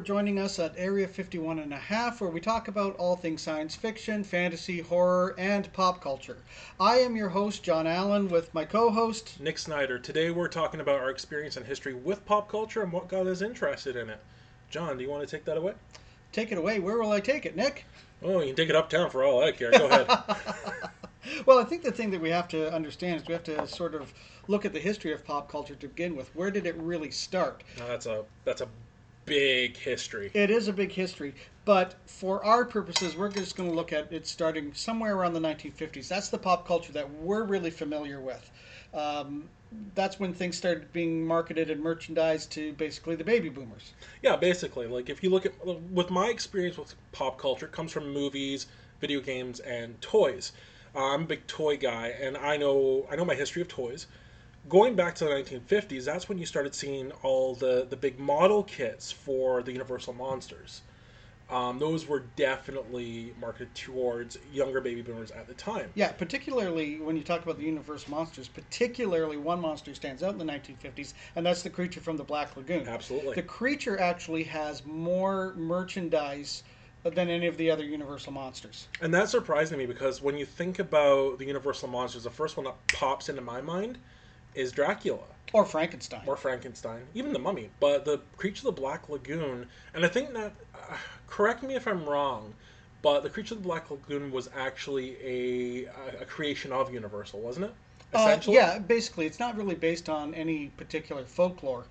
for joining us at Area 51 and a half, where we talk about all things science fiction, fantasy, horror, and pop culture. I am your host, John Allen, with my co host, Nick Snyder. Today we're talking about our experience and history with pop culture and what got us interested in it. John, do you want to take that away? Take it away. Where will I take it, Nick? Oh, you can take it uptown for all I care. Go ahead. well, I think the thing that we have to understand is we have to sort of look at the history of pop culture to begin with. Where did it really start? Now, that's a that's a big history. It is a big history, but for our purposes, we're just going to look at it starting somewhere around the 1950s. That's the pop culture that we're really familiar with. Um, that's when things started being marketed and merchandised to basically the baby boomers. Yeah, basically. Like if you look at with my experience with pop culture it comes from movies, video games, and toys. Uh, I'm a big toy guy, and I know I know my history of toys. Going back to the 1950s, that's when you started seeing all the the big model kits for the Universal monsters. Um, those were definitely marketed towards younger baby boomers at the time. Yeah, particularly when you talk about the universe monsters, particularly one monster stands out in the 1950s, and that's the creature from the Black Lagoon. Absolutely. The creature actually has more merchandise than any of the other Universal monsters. And that surprised me because when you think about the Universal monsters, the first one that pops into my mind is Dracula. Or Frankenstein. Or Frankenstein. Even the mummy. But the creature of the Black Lagoon, and I think that, uh, correct me if I'm wrong, but the creature of the Black Lagoon was actually a, a creation of Universal, wasn't it? Uh, Essentially? Yeah, basically. It's not really based on any particular folklore.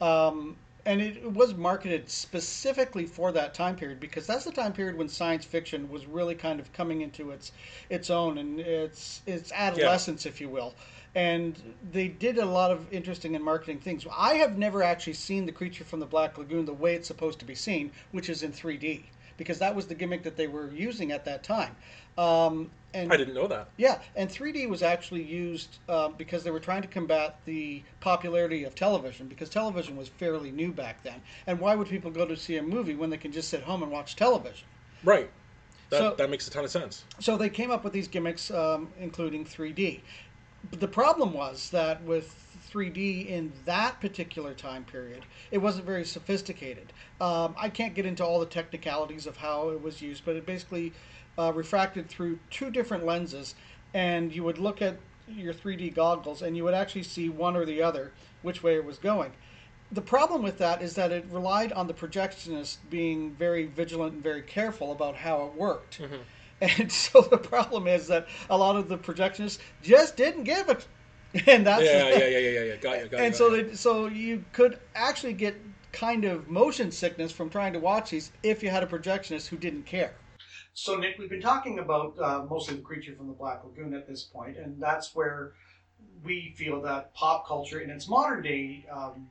Um, and it was marketed specifically for that time period because that's the time period when science fiction was really kind of coming into its its own and its its adolescence, yeah. if you will and they did a lot of interesting and marketing things. I have never actually seen the creature from the Black Lagoon the way it's supposed to be seen, which is in 3D, because that was the gimmick that they were using at that time. Um, and I didn't know that. Yeah, and 3D was actually used uh, because they were trying to combat the popularity of television because television was fairly new back then. And why would people go to see a movie when they can just sit home and watch television? Right. That, so, that makes a ton of sense. So they came up with these gimmicks, um, including 3D the problem was that with 3D in that particular time period, it wasn't very sophisticated. Um, I can't get into all the technicalities of how it was used, but it basically uh, refracted through two different lenses, and you would look at your 3D goggles and you would actually see one or the other which way it was going. The problem with that is that it relied on the projectionist being very vigilant and very careful about how it worked. Mm-hmm. And so the problem is that a lot of the projectionists just didn't give it. And that's yeah, yeah, yeah, yeah, yeah, got you, got And got so you. they, so you could actually get kind of motion sickness from trying to watch these if you had a projectionist who didn't care. So Nick, we've been talking about uh, mostly the creature from the Black Lagoon at this point, and that's where we feel that pop culture in its modern day um,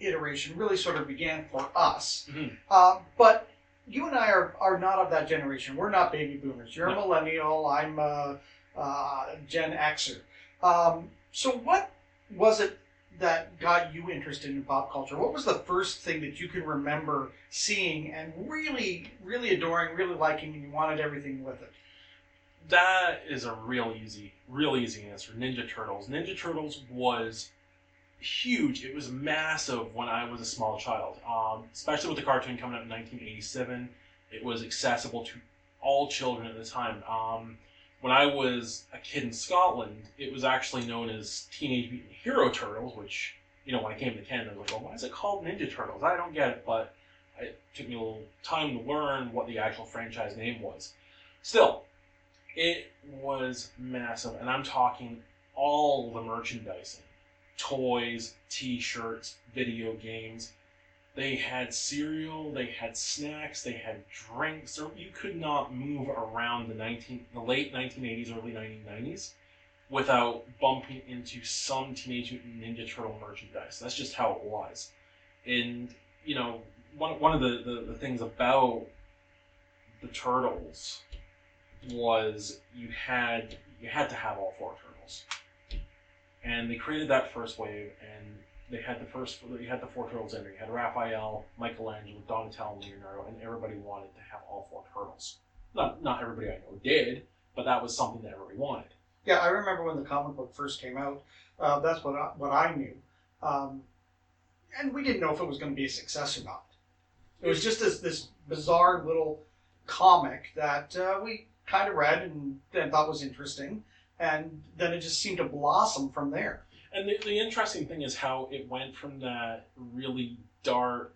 iteration really sort of began for us. Mm-hmm. Uh, but you and I are, are not of that generation. We're not baby boomers. You're no. a millennial. I'm a, a Gen Xer. Um, so, what was it that got you interested in pop culture? What was the first thing that you can remember seeing and really, really adoring, really liking, and you wanted everything with it? That is a real easy, real easy answer. Ninja Turtles. Ninja Turtles was huge. It was massive when I was a small child, um, especially with the cartoon coming out in 1987. It was accessible to all children at the time. Um, when I was a kid in Scotland, it was actually known as Teenage Mutant Hero Turtles, which, you know, when I came to Canada, I was like, oh, why is it called Ninja Turtles? I don't get it, but it took me a little time to learn what the actual franchise name was. Still, it was massive, and I'm talking all the merchandising toys, t-shirts, video games. They had cereal, they had snacks, they had drinks. You could not move around the 19 the late 1980s, early 1990s without bumping into some Teenage Mutant Ninja Turtle merchandise. That's just how it was. And you know, one, one of the, the, the things about the turtles was you had you had to have all four turtles and they created that first wave, and they had the first, they had the four turtles in there. You had Raphael, Michelangelo, Donatello, and Leonardo, and everybody wanted to have all four turtles. Not, not everybody I know did, but that was something that everybody wanted. Yeah, I remember when the comic book first came out. Uh, that's what I, what I knew, um, and we didn't know if it was going to be a success or not. It was just this this bizarre little comic that uh, we kind of read and, and thought was interesting, and then it just seemed to blossom from there. And the, the interesting thing is how it went from that really dark,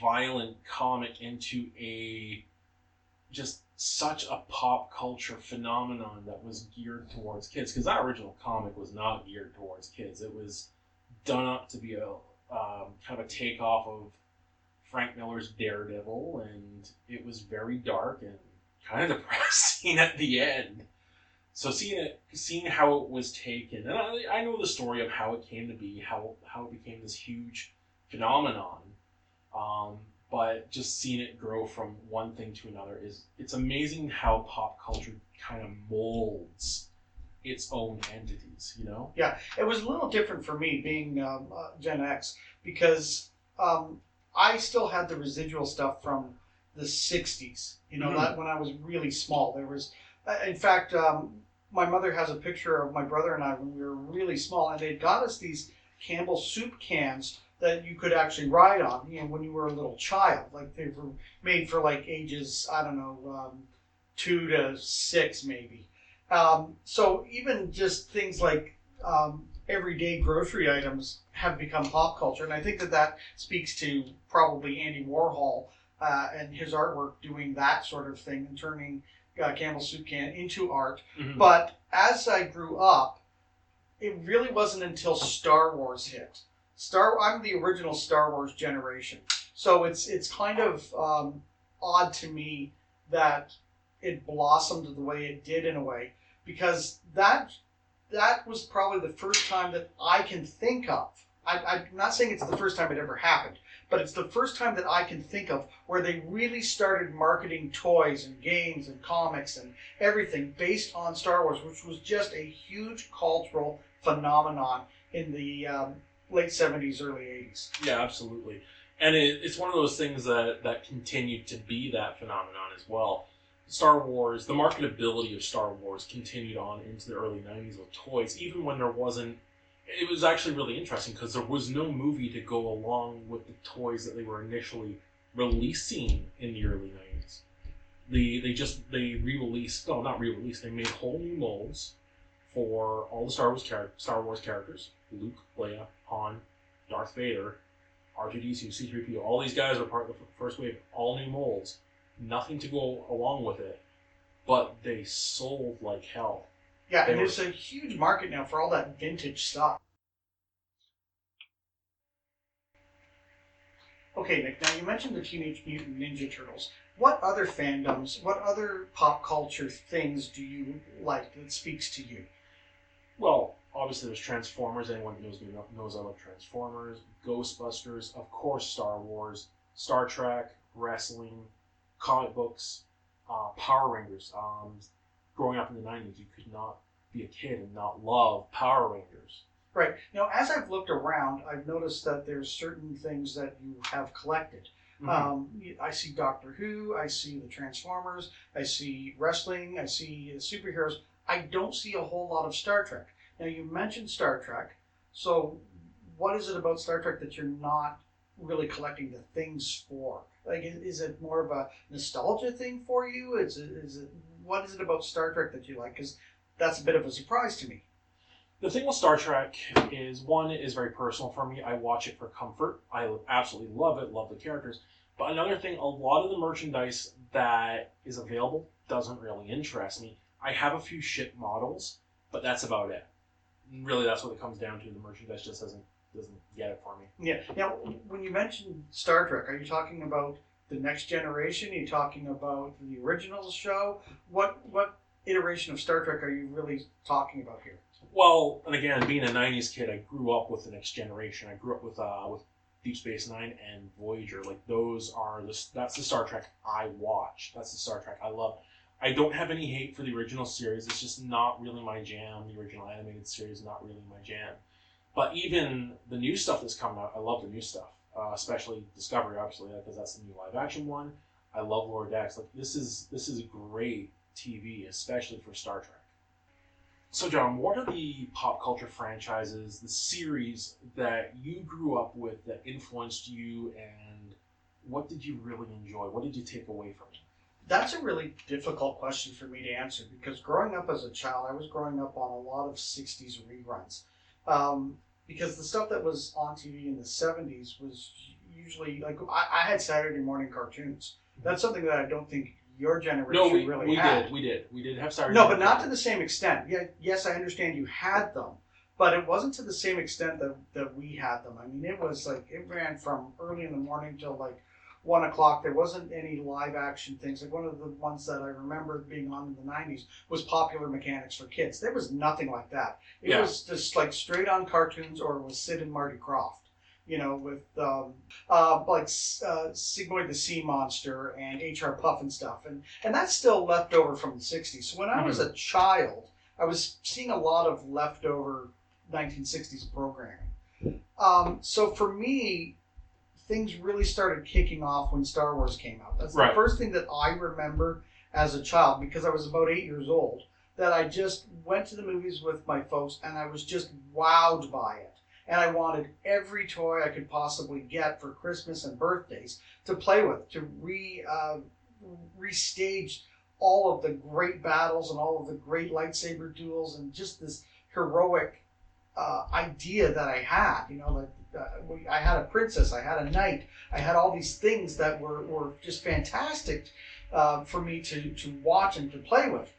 violent comic into a just such a pop culture phenomenon that was geared towards kids. Because that original comic was not geared towards kids. It was done up to be a um, kind of a takeoff of Frank Miller's Daredevil, and it was very dark and kind of depressing at the end. So seeing it, seeing how it was taken, and I, I know the story of how it came to be, how how it became this huge phenomenon. Um, but just seeing it grow from one thing to another is it's amazing how pop culture kind of molds its own entities. You know? Yeah, it was a little different for me being um, uh, Gen X because um, I still had the residual stuff from the '60s. You know, Mhm. that when I was really small, there was, uh, in fact, um, my mother has a picture of my brother and I when we were really small, and they got us these Campbell soup cans that you could actually ride on. You know, when you were a little child, like they were made for like ages I don't know, um, two to six maybe. Um, so even just things like um, everyday grocery items have become pop culture, and I think that that speaks to probably Andy Warhol uh, and his artwork doing that sort of thing and turning uh, Campbell Soup Can into art. Mhm. But as I grew up, it really wasn't until Star Wars hit. Star, I'm the original Star Wars generation, so it's it's kind of um, odd to me that it blossomed the way it did in a way because that that was probably the first time that I can think of. I, I'm not saying it's the first time it ever happened, but it's the first time that I can think of where they really started marketing toys and games and comics and everything based on Star Wars, which was just a huge cultural phenomenon in the um, late 70s, early 80s. Yeah, absolutely. And it, it's one of those things that, that continued to be that phenomenon as well. Star Wars, the marketability of Star Wars continued on into the early 90s with toys, even when there wasn't. It was actually really interesting because there was no movie to go along with the toys that they were initially releasing in the early 90s. The, they just they re-released no not re-released they made whole new molds for all the Star Wars char- Star Wars characters Luke, Leia, Han, Darth Vader, R2D2, C3PO. All these guys are part of the first wave. All new molds. Nothing to go along with it, but they sold like hell. Yeah, They and were- there's a huge market now for all that vintage stuff. Okay, Nick, now you mentioned the Teenage Mutant Ninja Turtles. What other fandoms, what other pop culture things do you like that speaks to you? Well, obviously there's Transformers. Anyone who knows me kno- knows I love Transformers. Ghostbusters, of course, Star Wars, Star Trek, wrestling, comic books, uh, Power Rangers. Um, growing up in the '90s, you could not be a kid and not love Power Rangers. Right. Now, as I've looked around, I've noticed that there's certain things that you have collected. Mhm. Um, I see Doctor Who, I see the Transformers, I see wrestling, I see superheroes. I don't see a whole lot of Star Trek. Now, you mentioned Star Trek, so what is it about Star Trek that you're not really collecting the things for? Like, is, is it more of a nostalgia thing for you? Is it, is it what is it about Star Trek that you like? Because that's a bit of a surprise to me. The thing with Star Trek is one it is very personal for me. I watch it for comfort. I absolutely love it, love the characters. But another thing, a lot of the merchandise that is available doesn't really interest me. I have a few ship models, but that's about it. Really, that's what it comes down to. The merchandise just doesn't doesn't get it for me. Yeah. Now, when you mentioned Star Trek, are you talking about the next generation? Are you talking about the original show? What what iteration of Star Trek are you really talking about here? Well, and again, being a '90s kid, I grew up with the Next Generation. I grew up with uh, with Deep Space Nine and Voyager. Like those are the that's the Star Trek I watch. That's the Star Trek I love. I don't have any hate for the original series. It's just not really my jam. The original animated series not really my jam. But even the new stuff that's coming out, I love the new stuff. Uh, especially Discovery, obviously, because that's the new live action one. I love Lower Decks. Like this is this is great TV, especially for Star Trek. So, John, what are the pop culture franchises, the series that you grew up with that influenced you and what did you really enjoy? What did you take away from it? That's a really difficult question for me to answer because growing up as a child, I was growing up on a lot of 60s reruns. Um, because the stuff that was on TV in the 70s was usually like I, I had Saturday morning cartoons. That's something that I don't think your generation No, we, really we had. did. We did. We did have Saturday. No, but not to the same extent. Yeah, yes, I understand you had them, but it wasn't to the same extent that, that we had them. I mean, it was like it ran from early in the morning till like one o'clock. There wasn't any live action things. Like one of the ones that I remember being on in the '90s was Popular Mechanics for Kids. There was nothing like that. It Yeah. was just like straight on cartoons, or it was Sid and Marty Krofft. You know, with um, uh, like uh, Sigmund the Sea Monster and HR Pufnstuf, and and that's still left over from the '60s. So when I was a child, I was seeing a lot of leftover 1960s programming. Um, so for me, things really started kicking off when Star Wars came out. That's Right. the first thing that I remember as a child because I was about eight years old. That I just went to the movies with my folks and I was just wowed by it. And I wanted every toy I could possibly get for Christmas and birthdays to play with, to re uh, restage all of the great battles and all of the great lightsaber duels and just this heroic uh, idea that I had. You know, that uh, I had a princess, I had a knight, I had all these things that were, were just fantastic uh, for me to, to watch and to play with.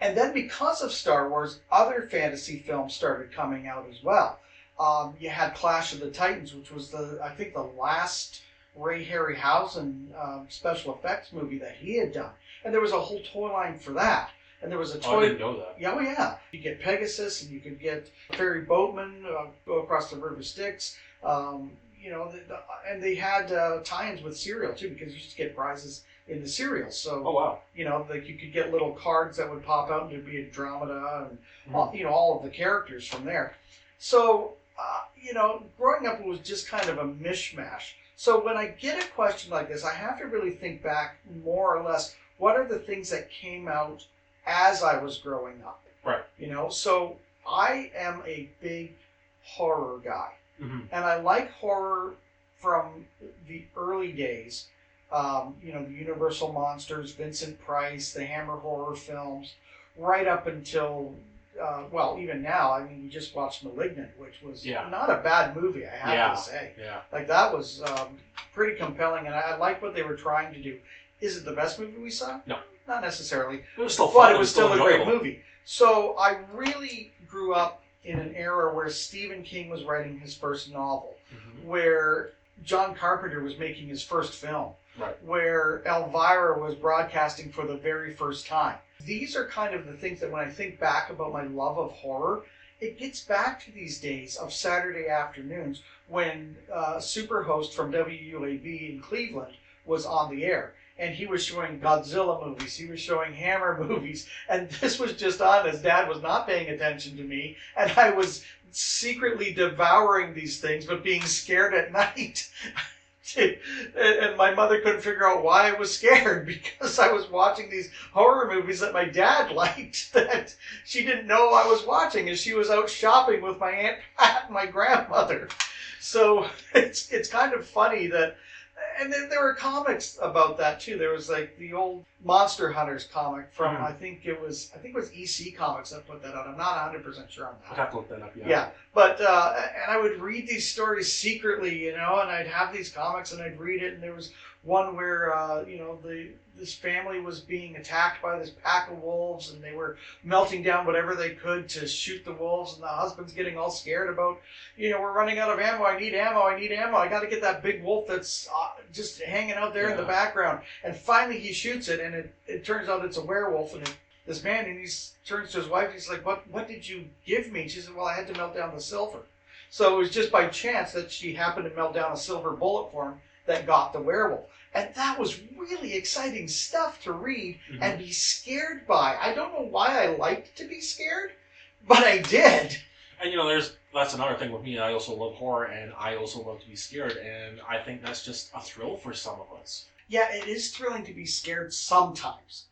And then because of Star Wars, other fantasy films started coming out as well. Um, you had Clash of the Titans, which was the I think the last Ray Harryhausen um, special effects movie that he had done, and there was a whole toy line for that. And there was a toy. Oh, I didn't know that. yeah, oh yeah. You get Pegasus, and you could get Ferry Boatman uh, go across the River Styx. Um, you know, the, the, and they had uh, tie-ins with cereal too, because you used to get prizes in the cereal. So Oh wow. you know, like you could get little cards that would pop out, and there'd be Andromeda, and Mhm. all, you know all of the characters from there. So uh, you know, growing up it was just kind of a mishmash. So when I get a question like this, I have to really think back more or less. What are the things that came out as I was growing up? Right. You know, so I am a big horror guy hmm and I like horror from the early days. Um, you know, the Universal Monsters, Vincent Price, the Hammer horror films, right up until, uh, well, even now. I mean, you just watched *Malignant*, which was Yeah. not a bad movie, I have Yeah. to say. Yeah. Like that was um, pretty compelling, and I, I like what they were trying to do. Is it the best movie we saw? No. not necessarily It was still but fun. it was still a great movie. So I really grew up in an era where Stephen King was writing his first novel, Mhm. where John Carpenter was making his first film, Right. where Elvira was broadcasting for the very first time. These are kind of the things that when I think back about my love of horror, it gets back to these days of Saturday afternoons when uh, Superhost from WUAB in Cleveland was on the air. And he was showing Godzilla movies, he was showing Hammer movies, and this was just on as Dad was not paying attention to me, and I was secretly devouring these things, but being scared at night. And my mother couldn't figure out why I was scared because I was watching these horror movies that my dad liked that she didn't know I was watching, and she was out shopping with my aunt Pat and my grandmother. So it's it's kind of funny that, and then there were comics about that too. There was like the old Monster Hunters comic from Mhm. I think it was I think it was EC Comics that put that out. I'm not 100 percent sure on that. I'd have to look that up. Yeah. Yeah, but uh, and I would read these stories secretly, you know, and I'd have these comics and I'd read it, and there was one where uh, you know the this family was being attacked by this pack of wolves, and they were melting down whatever they could to shoot the wolves, and the husband's getting all scared about, you know, we're running out of ammo. I need ammo. I need ammo. I got to get that big wolf that's uh, just hanging out there in the background. And finally, he shoots it, and it, it turns out it's a werewolf, and it, this man, and he turns to his wife. and He's like, "What? What did you give me?" She said, "Well, I had to melt down the silver." So it was just by chance that she happened to melt down a silver bullet for him that got the werewolf. And that was really exciting stuff to read Mhm. and be scared by. I don't know why I liked to be scared, but I did. And you know, there's that's another thing with me. I also love horror, and I also love to be scared, and I think that's just a thrill for some of us. Yeah, it is thrilling to be scared sometimes.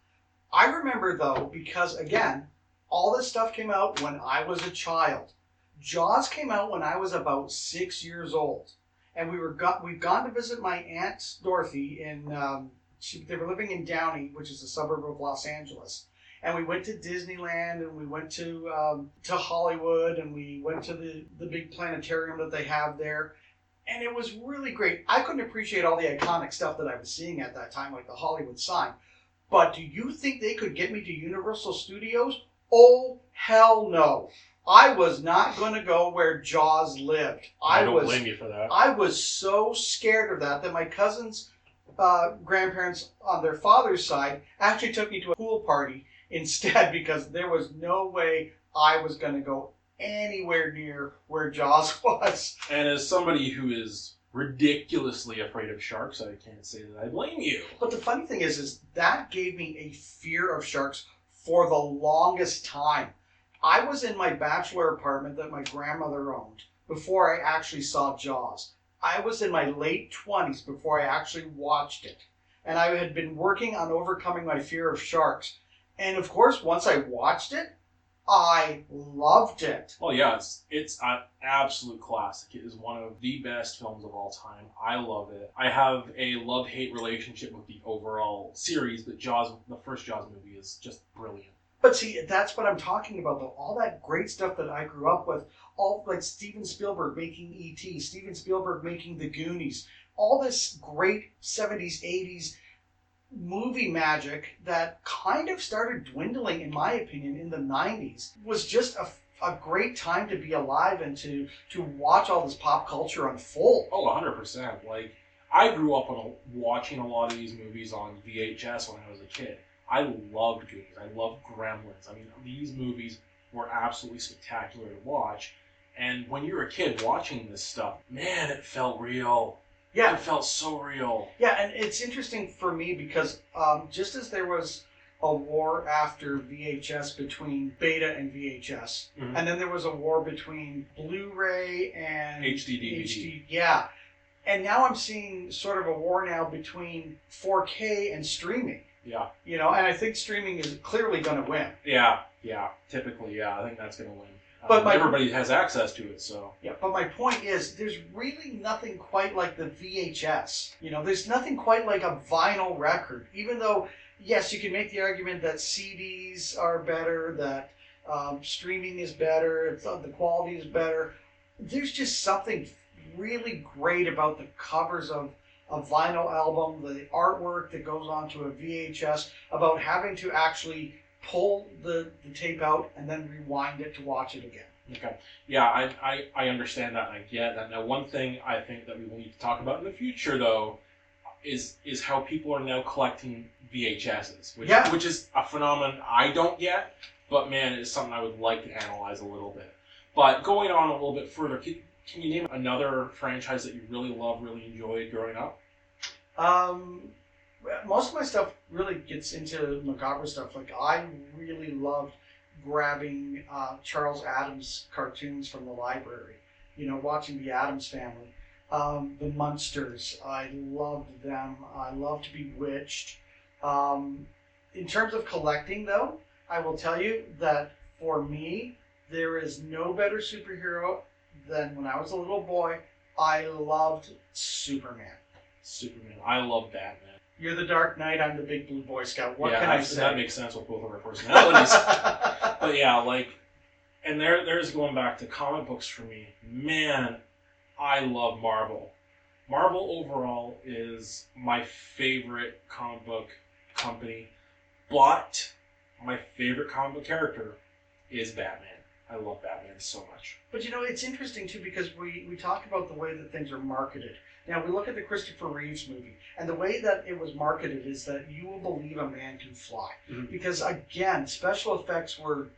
I remember though, because again, all this stuff came out when I was a child. Jaws came out when I was about six years old. And we were got we've gone to visit my aunt Dorothy in um, she, they were living in Downey, which is a suburb of Los Angeles. And we went to Disneyland, and we went to um, to Hollywood, and we went to the the big planetarium that they have there, and it was really great. I couldn't appreciate all the iconic stuff that I was seeing at that time, like the Hollywood sign. But do you think they could get me to Universal Studios? Oh hell no! I was not going to go where Jaws lived. I, I, don't was blame you for that. I was so scared of that that my cousin's uh, grandparents on their father's side actually took me to a pool party instead because there was no way I was going to go anywhere near where Jaws was. And as somebody who is ridiculously afraid of sharks, I can't say that I blame you. But the funny thing is, is that gave me a fear of sharks for the longest time. I was in my bachelor apartment that my grandmother owned before I actually saw Jaws. I was in my late 20s before I actually watched it. And I had been working on overcoming my fear of sharks. And of course, once I watched it, I loved it. Well, yeah, it's it's an absolute classic. It is one of the best films of all time. I love it. I have a love hate relationship with the overall series, but Jaws, the first Jaws movie, is just brilliant. But see, that's what I'm talking about, though. All that great stuff that I grew up with, all like Steven Spielberg making E.T., Steven Spielberg making The Goonies, all this great 70s, 80s movie magic that kind of started dwindling, in my opinion, in the 90s was just a, a great time to be alive and to, to watch all this pop culture unfold. Oh, 100%. Like, I grew up on a, watching a lot of these movies on VHS when I was a kid. I loved Goonies. I loved Gremlins. I mean, these movies were absolutely spectacular to watch. And when you're a kid watching this stuff, man, it felt real. Yeah, It felt so real. Yeah, and it's interesting for me because um, just as there was a war after VHS between Beta and VHS, Mhm. and then there was a war between Blu-ray and HD DVD. HD. Yeah, and now I'm seeing sort of a war now between 4K and streaming. Yeah. You know, and I think streaming is clearly going to win. Yeah. Yeah. Typically, yeah. I think that's going to win. But Um, my- everybody has access to it, so. Yeah, but my point is, there's really nothing quite like the VHS. You know, there's nothing quite like a vinyl record. Even though, yes, you can make the argument that CDs are better, that um, streaming is better, it's, uh, the quality is better. There's just something really great about the covers of a vinyl album, the artwork that goes onto a VHS, about having to actually pull the, the tape out and then rewind it to watch it again. Okay. Yeah, I, I, I understand that and I get that. Now, one thing I think that we will need to talk about in the future, though, is is how people are now collecting VHSs, which, Yeah. which is a phenomenon I don't get, but man, it's something I would like to analyze a little bit. But going on a little bit further, can, can you name another franchise that you really love, really enjoyed growing up? Um, most of my stuff really gets into macabre stuff. Like I really loved grabbing uh, Charles Addams cartoons from the library. You know, watching the Addams Family, um, the Munsters. I loved them. I loved Bewitched. Um, in terms of collecting, though, I will tell you that for me, there is no better superhero than when I was a little boy. I loved Superman. Superman. I love Batman. You're the Dark Knight. I'm the Big Blue Boy Scout. What yeah, can I that- say? that makes sense with both of our personalities. but yeah, like, and there, there's going back to comic books for me. Man, I love Marvel. Marvel overall is my favorite comic book company, but my favorite comic book character is Batman. I love Batman so much. but you know, it's interesting too because we we talk about the way that things are marketed. Now we look at the Christopher Reeves movie, and the way that it was marketed is that you will believe a man can fly. Mhm. Because again, special effects were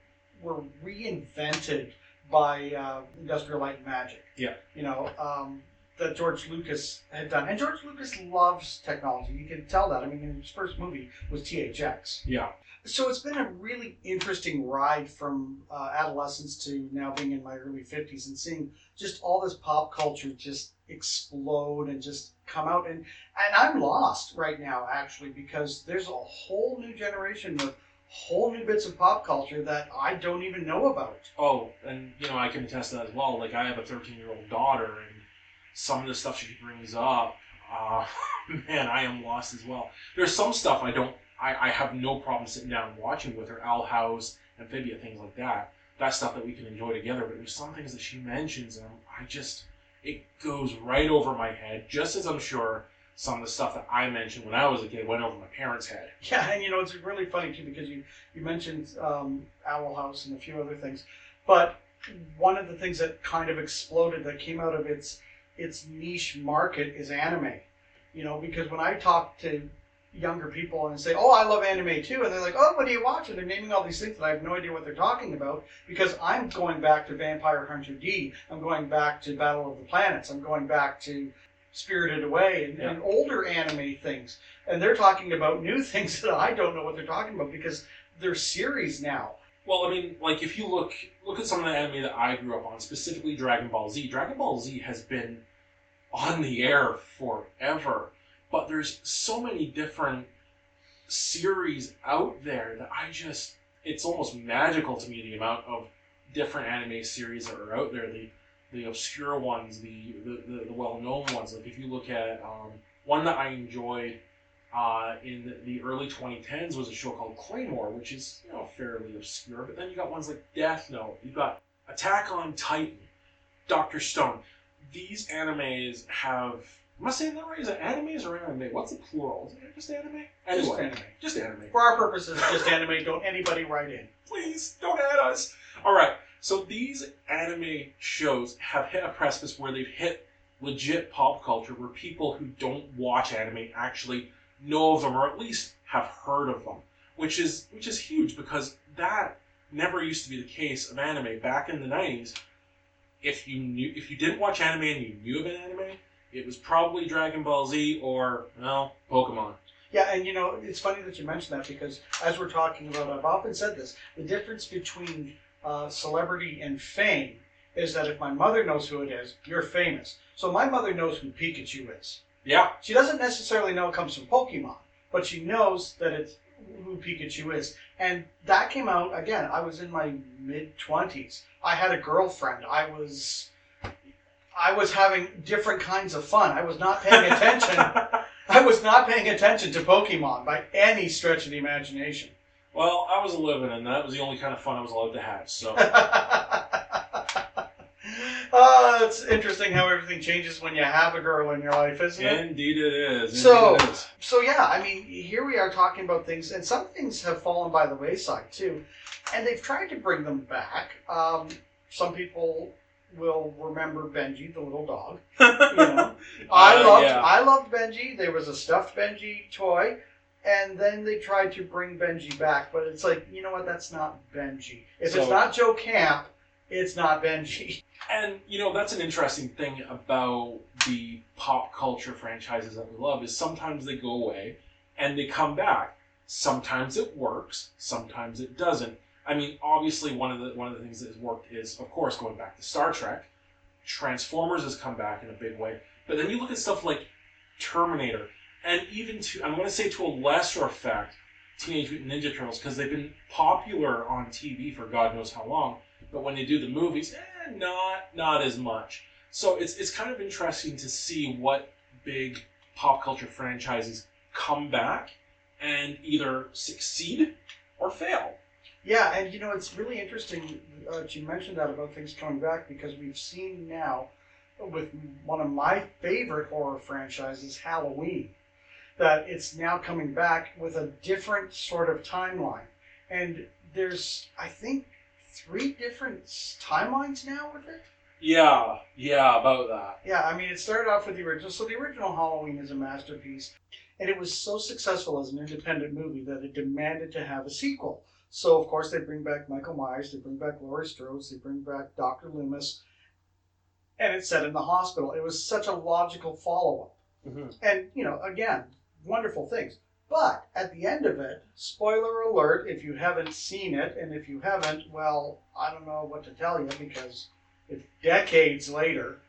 were reinvented by uh, Industrial Light and Magic. Yeah. You know. Um, that George Lucas had done, and George Lucas loves technology. You can tell that. I mean, his first movie was THX. Yeah, So it's been a really interesting ride from uh, adolescence to now being in my early 50s and seeing just all this pop culture just explode and just come out. And, and I'm lost right now, actually, because there's a whole new generation with whole new bits of pop culture that I don't even know about. Oh, and you know I can attest to that as well. Like I have a 13 year old daughter, and some of the stuff she brings up, uh, man, I am lost as well. There's some stuff I don't, I, I have no problem sitting down and watching with her. Owl House, Amphibia, things like that. That's stuff that we can enjoy together. But there's some things that she mentions, and I just, it goes right over my head. Just as I'm sure some of the stuff that I mentioned when I was a kid went over my parents' head. Yeah, and you know it's really funny too because you you mentioned um, Owl House and a few other things, but one of the things that kind of exploded that came out of its its niche market is anime. You know, because when I talk to younger people and say, "Oh, I love anime too," and they're like, "Oh, what do you watch?" and they're naming all these things that I have no idea what they're talking about because I'm going back to Vampire Hunter D. I'm going back to Battle of the Planets. I'm going back to Spirited Away and, Yeah. and older anime things, and they're talking about new things that I don't know what they're talking about because they're series now. Well, I mean, like if you look look at some of the anime that I grew up on, specifically Dragon Ball Z. Dragon Ball Z has been on the air forever, but there's so many different series out there that I just it's almost magical to me the amount of different anime series that are out there. The the obscure ones, the the, the, the well known ones. Like if you look at um, one that I enjoyed uh, in the, early 2010s was a show called Claymore, which is you know fairly obscure. But then you got ones like Death Note, you've got Attack on Titan, Doctor Stone. These animes have. Am I saying that right? Is it animes or anime? What's the plural? Is it just anime? Anyway, Just anime. Just anime. For our purposes, just anime. Don't anybody write in. Please don't add us. All right. So these anime shows have hit a precipice where they've hit legit pop culture, where people who don't watch anime actually know of them or at least have heard of them, which is which is huge because that never used to be the case of anime back in the '90s. If you knew, if you didn't watch anime and you knew of an anime, it was probably Dragon Ball Z or well, Pokemon. Yeah, and you know, it's funny that you mentioned that because as we're talking about, I've often said this the difference between uh, celebrity and fame is that if my mother knows who it is, you're famous. So my mother knows who Pikachu is. Yeah, She doesn't necessarily know it comes from Pokemon, but she knows that it's who Pikachu is. And that came out, again, I was in my mid 20s. I had a girlfriend. I was. I was having different kinds of fun. I was not paying attention. I was not paying attention to Pokemon by any stretch of the imagination. Well, I was 11, and that was the only kind of fun I was allowed to have. So, oh, it's interesting how everything changes when you have a girl in your life, isn't it? indeed it is. Indeed So- it is. So yeah, I mean, here we are talking about things, and some things have fallen by the wayside too, and they've tried to bring them back. Um, some people will remember Benji, the little dog. know, I Uh, loved, yeah. I loved Benji. There was a stuffed Benji toy, and then they tried to bring Benji back, but it's like, you know what? That's not Benji. If So- it's not Joe Camp, it's not Benji. And you know that's an interesting thing about the pop culture franchises that we love is sometimes they go away and they come back. Sometimes it works, sometimes it doesn't. I mean, obviously one of the one of the things that has worked is, of course, going back to Star Trek. Transformers has come back in a big way, but then you look at stuff like Terminator, and even to I'm going to say to a lesser effect, Teenage Mutant Ninja Turtles because they've been popular on TV for God knows how long but when they do the movies, eh, not not as much. So it's it's kind of interesting to see what big pop culture franchises come back and either succeed or fail. Yeah, and you know it's really interesting uh, that you mentioned that about things coming back because we've seen now with one of my favorite horror franchises, Halloween, that it's now coming back with a different sort of timeline, and there's I think three different timelines now with it. Yeah, yeah, about that. Yeah, I mean, it started off with the original. So the original Halloween is a masterpiece, and it was so successful as an independent movie that it demanded to have a sequel. So of course they bring back Michael Myers, they bring back Laurie Strode, they bring back Doctor Loomis, and it's set in the hospital. It was such a logical follow-up, Mhm. and you know, again, wonderful things. But at the end of it, spoiler alert, if you haven't seen it, and if you haven't, well, I don't know what to tell you because it's decades later.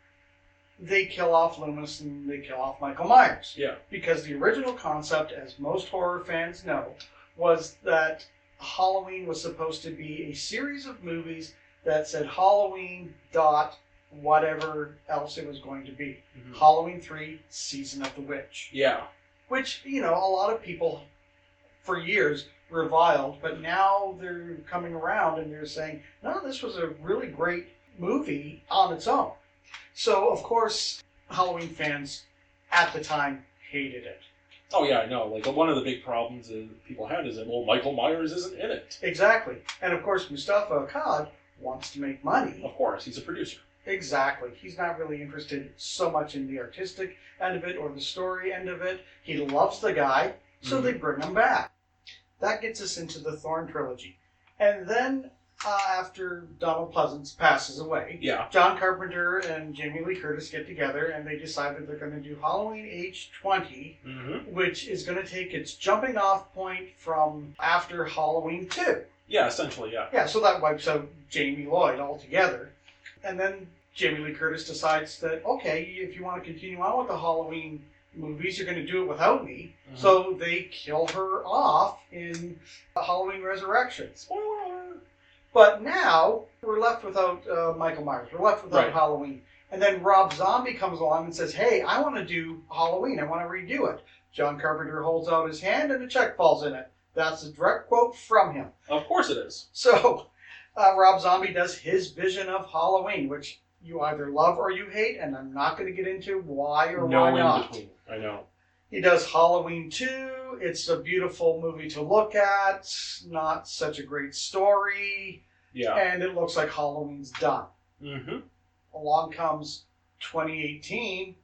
They kill off Loomis and they kill off Michael Myers. Yeah. Because the original concept, as most horror fans know, was that Halloween was supposed to be a series of movies that said Halloween dot whatever else it was going to be. Mhm. Halloween 3, Season of the Witch. Yeah. Which, you know, a lot of people for years reviled, but now they're coming around and they're saying, no, this was a really great movie on its own. So, of course, Halloween fans at the time hated it. Oh yeah, I know. Like one of the big problems that people had is that well, Michael Myers isn't in it. Exactly. And of course, Moustapha Akkad wants to make money. Of course, he's a producer. Exactly. He's not really interested so much in the artistic end of it or the story end of it. He loves the guy, so Mhm. they bring him back. That gets us into the Thorn trilogy. And then, uh, after Donald Pleasence passes away, Yeah. John Carpenter and Jamie Lee Curtis get together and they decide that they're going to do Halloween Age 20, Mm-hmm. which is going to take its jumping off point from after Halloween 2. Yeah, essentially, yeah. Yeah, so that wipes out Jamie Lloyd altogether. And then Jamie Lee Curtis decides that, okay, if you want to continue on with the Halloween movies, you're going to do it without me. Mhm. So they kill her off in the Halloween Resurrection. Spoiler. But now we're left without uh, Michael Myers. We're left without Right. Halloween. And then Rob Zombie comes along and says, hey, I want to do Halloween. I want to redo it. John Carpenter holds out his hand and a check falls in it. That's a direct quote from him. Of course it is. So, uh, Rob Zombie does his vision of Halloween, which you either love or you hate, and I'm not going to get into why or no why in not. between. I know. He does Halloween 2. It's a beautiful movie to look at, not such a great story, Yeah. and it looks like Halloween's done. Mm-hmm. Along comes 2018,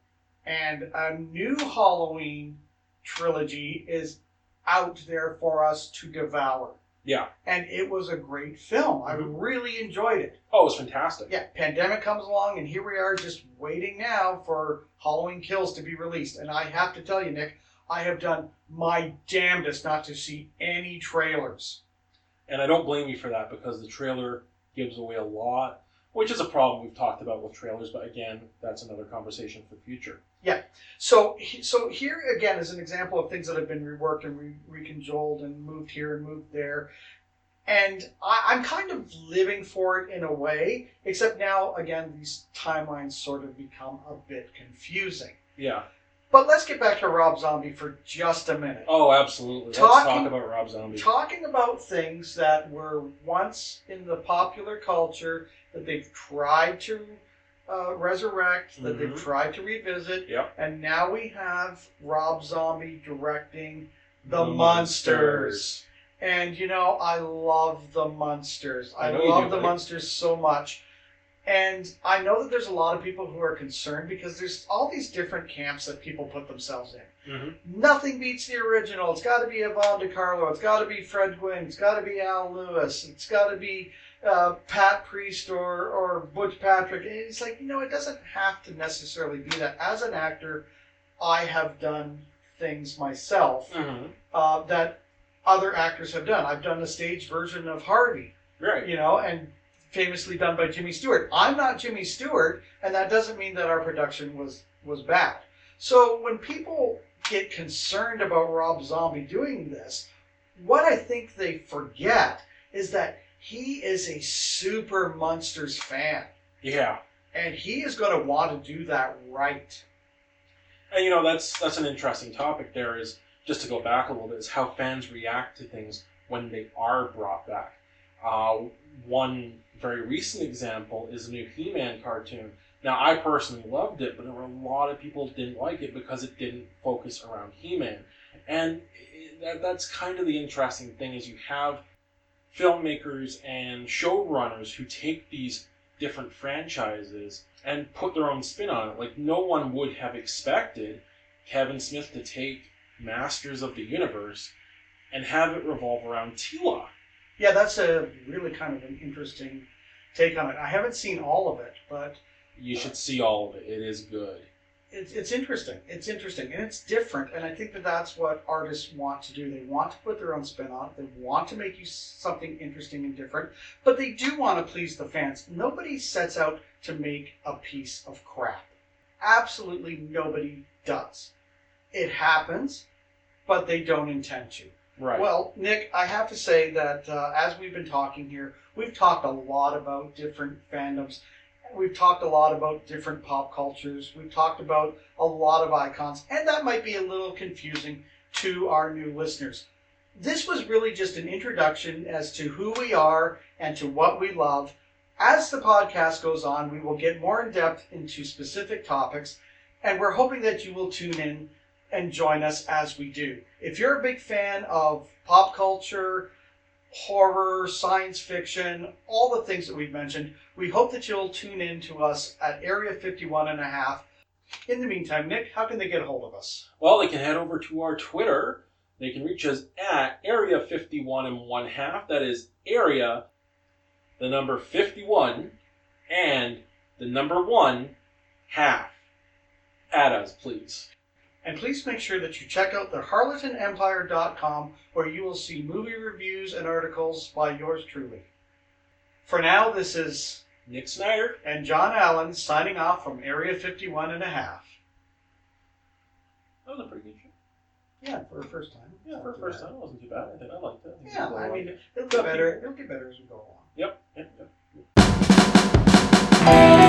and a new Halloween trilogy is out there for us to devour. Yeah. And it was a great film. I Mhm. really enjoyed it. Oh, it was fantastic. Yeah, pandemic comes along, and here we are just waiting now for Halloween Kills to be released. And I have to tell you, Nick, I have done my damnedest not to see any trailers. And I don't blame you for that because the trailer gives away a lot, which is a problem we've talked about with trailers. But again, that's another conversation for future. Yeah. So, so here again is an example of things that have been reworked and re- reconjoled and moved here and moved there. And I, I'm kind of living for it in a way, except now, again, these timelines sort of become a bit confusing. Yeah. But let's get back to Rob Zombie for just a minute. Oh, absolutely. Let's Talking- talk about Rob Zombie. talking about things that were once in the popular culture that they've tried to uh, resurrect, that they've Mhm. tried to revisit, Yep. and now we have Rob Zombie directing The, The Munsters. And you know, I love the Monsters. I, I love the buddy. Munsters so much. And I know that there's a lot of people who are concerned because there's all these different camps that people put themselves in. Mm-hmm. Nothing beats the original. It's got to be Yvonne De Carlo. It's got to be Fred Gwynne. It's got to be Al Lewis. It's got to be uh, Pat Priest or, or Butch Patrick. And it's like, you know, it doesn't have to necessarily be that. As an actor, I have done things myself Mm-hmm. uh, that other actors have done. I've done a stage version of Harvey, Right. you know, and famously done by Jimmy Stewart. I'm not Jimmy Stewart, and that doesn't mean that our production was was bad. So when people get concerned about Rob Zombie doing this, what I think they forget is that he is a super Munsters fan, Yeah. and he is going to want to do that right. And you know that's that's an interesting topic. There is just to go back a little bit is how fans react to things when they are brought back. Uh, one very recent example is a new He-Man cartoon. Now I personally loved it, but there were a lot of people didn't like it because it didn't focus around He-Man, and that, that's kind of the interesting thing is you have filmmakers and showrunners who take these different franchises and put their own spin on it. Like no one would have expected Kevin Smith to take Masters of the Universe and have it revolve around Teela. Yeah, that's a really kind of an interesting take on it. I haven't seen all of it, but You should uh, see all of it. It is good. it's, it's interesting. It's interesting and it's different. And I think that that's what artists want to do. They want to put their own spin on it. They want to make you something interesting and different, but they do want to please the fans. Nobody sets out to make a piece of crap. Absolutely nobody does. It happens, but they don't intend to. Right. Well, Nick, I have to say that uh, as we've been talking here, we've talked a lot about different fandoms. We've talked a lot about different pop cultures. We've talked about a lot of icons, and that might be a little confusing to our new listeners. This was really just an introduction as to who we are and to what we love. As the podcast goes on, we will get more in depth into specific topics, and we're hoping that you will tune in and join us as we do. If you're a big fan of pop culture, horror, science fiction, all the things that we've mentioned, we hope that you'll tune in to us at Area 51 and a half. In the meantime, Nick, how can they get a hold of us? Well, they can head over to our Twitter. They can reach us at Area 51 and one half. That is Area, the number 51, and the number one half. Add us, please and please make sure that you check out the harletonempire.com where you will see movie reviews and articles by yours truly. For now, this is Nick Snyder and John Allen signing off from Area 51 and a half. That was a pretty good show. Yeah, for a first time. Yeah, for a first bad. time, it wasn't too bad. I think I liked it. I yeah, I along. mean, it'll get better. It'll get better as we go along. Yep. yep. yep. yep.